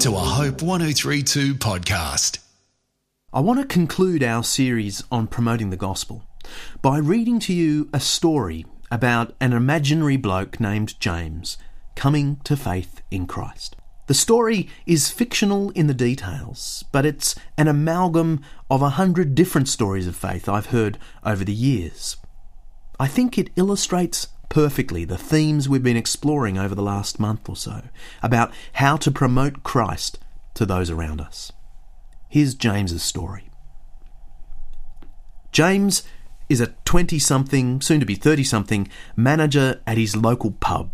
to a Hope 1032 podcast. I want to conclude our series on promoting the gospel by reading to you a story about an imaginary bloke named James coming to faith in Christ. The story is fictional in the details, but it's an amalgam of a hundred different stories of faith I've heard over the years. I think it illustrates perfectly the themes we've been exploring over the last month or so about how to promote Christ to those around us. Here's James's story. James is a 20 something, soon to be 30 something, manager at his local pub.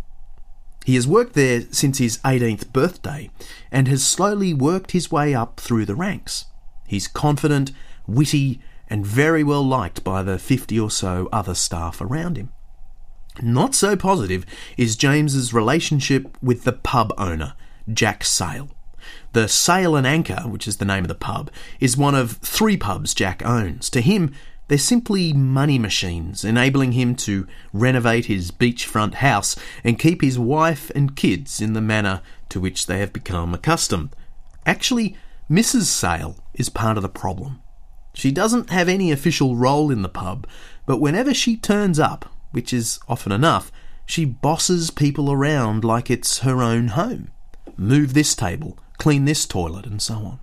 He has worked there since his 18th birthday and has slowly worked his way up through the ranks. He's confident, witty, and very well liked by the 50 or so other staff around him. Not so positive is James's relationship with the pub owner, Jack Sale. The Sail and Anchor, which is the name of the pub, is one of three pubs Jack owns. To him, they're simply money machines, enabling him to renovate his beachfront house and keep his wife and kids in the manner to which they have become accustomed. Actually, Mrs. Sale is part of the problem. She doesn't have any official role in the pub, but whenever she turns up, which is often enough, she bosses people around like it's her own home. Move this table, clean this toilet, and so on.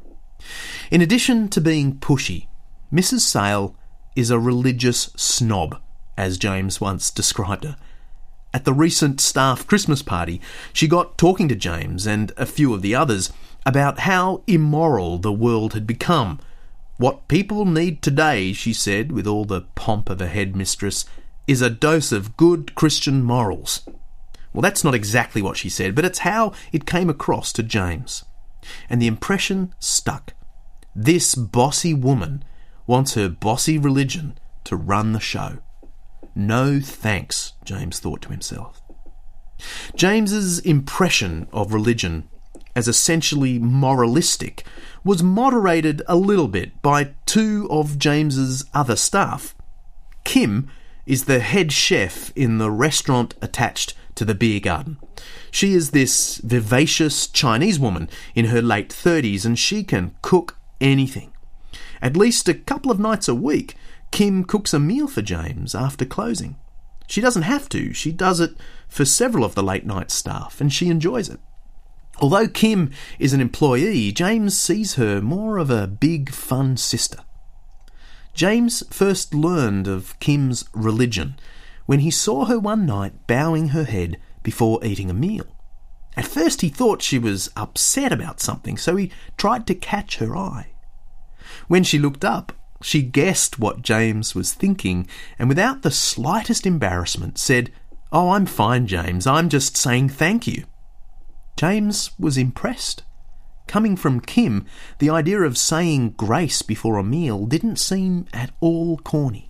In addition to being pushy, Mrs. Sale is a religious snob, as James once described her. At the recent staff Christmas party, she got talking to James and a few of the others about how immoral the world had become. What people need today, she said, with all the pomp of a headmistress, is a dose of good Christian morals. Well, that's not exactly what she said, but it's how it came across to James. And the impression stuck. This bossy woman wants her bossy religion to run the show. No thanks, James thought to himself. James's impression of religion as essentially moralistic was moderated a little bit by two of James's other staff. Kim is the head chef in the restaurant attached to the beer garden. She is this vivacious Chinese woman in her late 30s and she can cook anything. At least a couple of nights a week, Kim cooks a meal for James after closing. She doesn't have to, she does it for several of the late night staff and she enjoys it. Although Kim is an employee, James sees her more of a big fun sister. James first learned of Kim's religion when he saw her one night bowing her head before eating a meal. At first he thought she was upset about something, so he tried to catch her eye. When she looked up, she guessed what James was thinking, and without the slightest embarrassment said, Oh, I'm fine, James. I'm just saying thank you. James was impressed. Coming from Kim, the idea of saying grace before a meal didn't seem at all corny.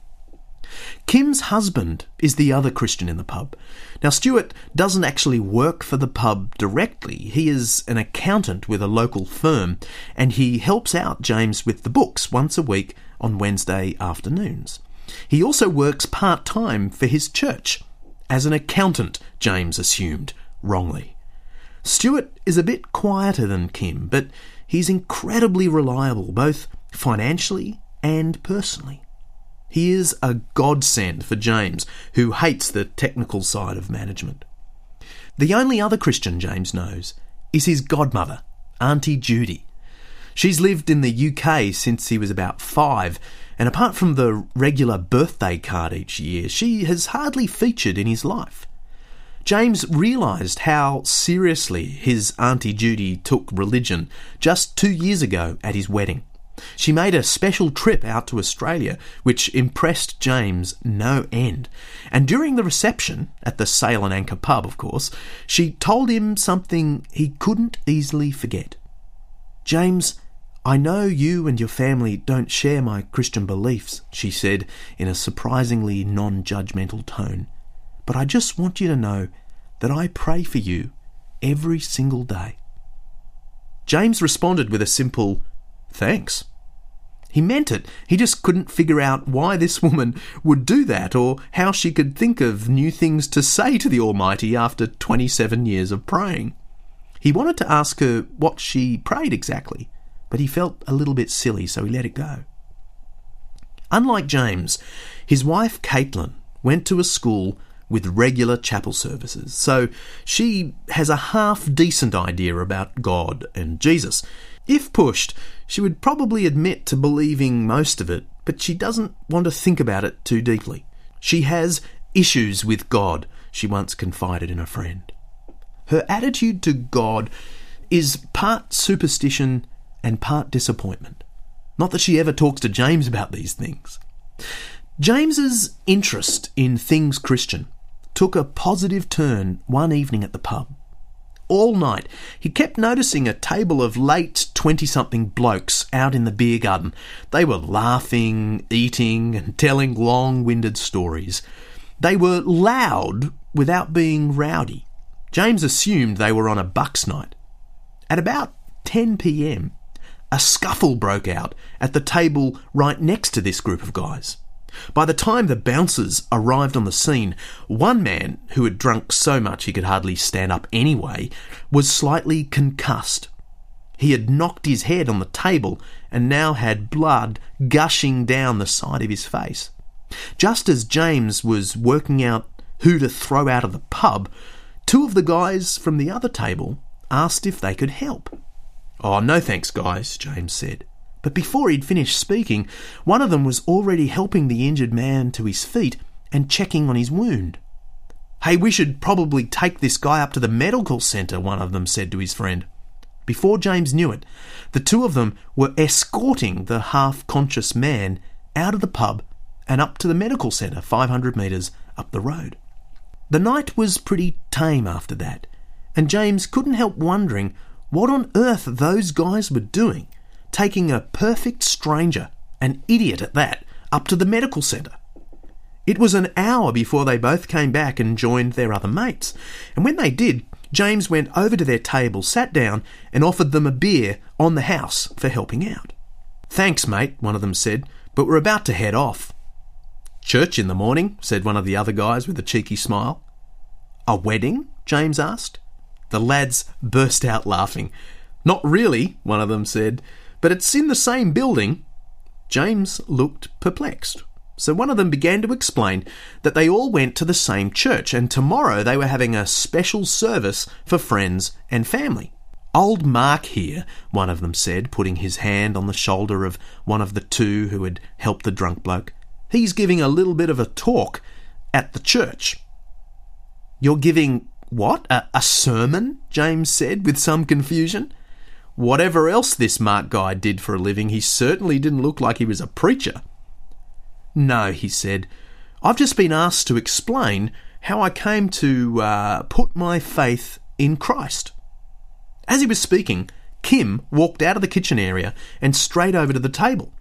Kim's husband is the other Christian in the pub. Now, Stuart doesn't actually work for the pub directly. He is an accountant with a local firm, and he helps out James with the books once a week on Wednesday afternoons. He also works part time for his church. As an accountant, James assumed, wrongly. Stuart is a bit quieter than Kim, but he's incredibly reliable, both financially and personally. He is a godsend for James, who hates the technical side of management. The only other Christian James knows is his godmother, Auntie Judy. She's lived in the UK since he was about five, and apart from the regular birthday card each year, she has hardly featured in his life. James realised how seriously his Auntie Judy took religion just two years ago at his wedding. She made a special trip out to Australia, which impressed James no end. And during the reception, at the Sail and Anchor pub, of course, she told him something he couldn't easily forget. James, I know you and your family don't share my Christian beliefs, she said in a surprisingly non judgmental tone. But I just want you to know that I pray for you every single day. James responded with a simple, Thanks. He meant it. He just couldn't figure out why this woman would do that or how she could think of new things to say to the Almighty after 27 years of praying. He wanted to ask her what she prayed exactly, but he felt a little bit silly, so he let it go. Unlike James, his wife Caitlin went to a school with regular chapel services, so she has a half decent idea about God and Jesus. If pushed, she would probably admit to believing most of it, but she doesn't want to think about it too deeply. She has issues with God, she once confided in a friend. Her attitude to God is part superstition and part disappointment. Not that she ever talks to James about these things. James's interest in things Christian took a positive turn one evening at the pub. All night, he kept noticing a table of late 20 something blokes out in the beer garden. They were laughing, eating, and telling long winded stories. They were loud without being rowdy. James assumed they were on a bucks night. At about 10 pm, a scuffle broke out at the table right next to this group of guys. By the time the bouncers arrived on the scene, one man, who had drunk so much he could hardly stand up anyway, was slightly concussed. He had knocked his head on the table and now had blood gushing down the side of his face. Just as James was working out who to throw out of the pub, two of the guys from the other table asked if they could help. Oh, no thanks, guys, James said. But before he'd finished speaking, one of them was already helping the injured man to his feet and checking on his wound. Hey, we should probably take this guy up to the medical centre, one of them said to his friend. Before James knew it, the two of them were escorting the half conscious man out of the pub and up to the medical centre 500 metres up the road. The night was pretty tame after that, and James couldn't help wondering what on earth those guys were doing taking a perfect stranger, an idiot at that, up to the medical centre. It was an hour before they both came back and joined their other mates, and when they did, James went over to their table, sat down, and offered them a beer on the house for helping out. Thanks, mate, one of them said, but we're about to head off. Church in the morning, said one of the other guys with a cheeky smile. A wedding? James asked. The lads burst out laughing. Not really, one of them said but it's in the same building. James looked perplexed. So one of them began to explain that they all went to the same church and tomorrow they were having a special service for friends and family. Old Mark here, one of them said, putting his hand on the shoulder of one of the two who had helped the drunk bloke. He's giving a little bit of a talk at the church. You're giving what? A, a sermon? James said with some confusion. Whatever else this Mark guy did for a living, he certainly didn't look like he was a preacher. No, he said, I've just been asked to explain how I came to uh, put my faith in Christ. As he was speaking, Kim walked out of the kitchen area and straight over to the table.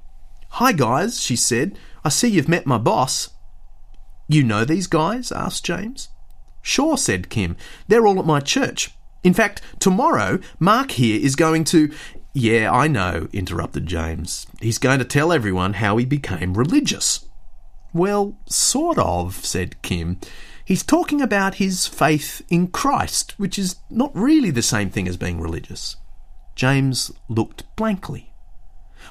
Hi, guys, she said. I see you've met my boss. You know these guys? asked James. Sure, said Kim. They're all at my church. In fact, tomorrow, Mark here is going to. Yeah, I know, interrupted James. He's going to tell everyone how he became religious. Well, sort of, said Kim. He's talking about his faith in Christ, which is not really the same thing as being religious. James looked blankly.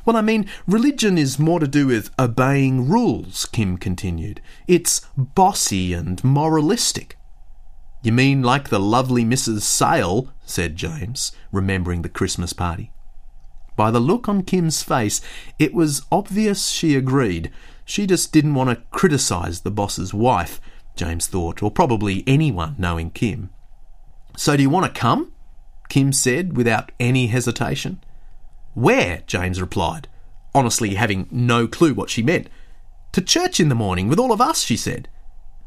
Well, I mean, religion is more to do with obeying rules, Kim continued. It's bossy and moralistic. You mean like the lovely Mrs. Sale, said James, remembering the Christmas party. By the look on Kim's face, it was obvious she agreed. She just didn't want to criticise the boss's wife, James thought, or probably anyone knowing Kim. So do you want to come? Kim said without any hesitation. Where? James replied, honestly having no clue what she meant. To church in the morning with all of us, she said.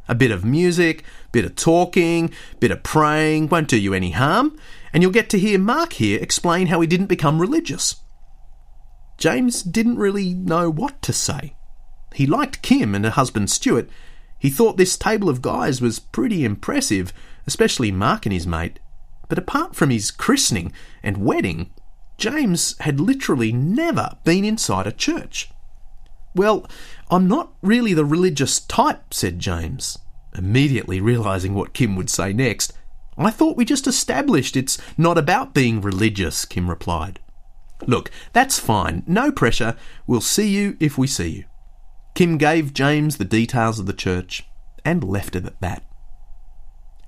A bit of music, bit of talking, bit of praying won't do you any harm, and you'll get to hear Mark here explain how he didn't become religious. James didn't really know what to say. He liked Kim and her husband Stuart. He thought this table of guys was pretty impressive, especially Mark and his mate. But apart from his christening and wedding, James had literally never been inside a church. Well, I'm not really the religious type, said James, immediately realising what Kim would say next. I thought we just established it's not about being religious, Kim replied. Look, that's fine. No pressure. We'll see you if we see you. Kim gave James the details of the church and left it at that.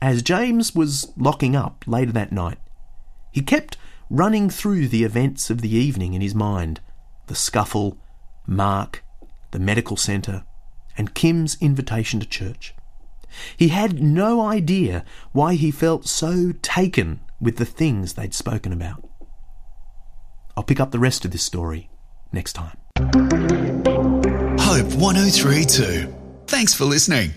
As James was locking up later that night, he kept running through the events of the evening in his mind the scuffle, Mark, the medical centre, and Kim's invitation to church. He had no idea why he felt so taken with the things they'd spoken about. I'll pick up the rest of this story next time. Hope 1032. Thanks for listening.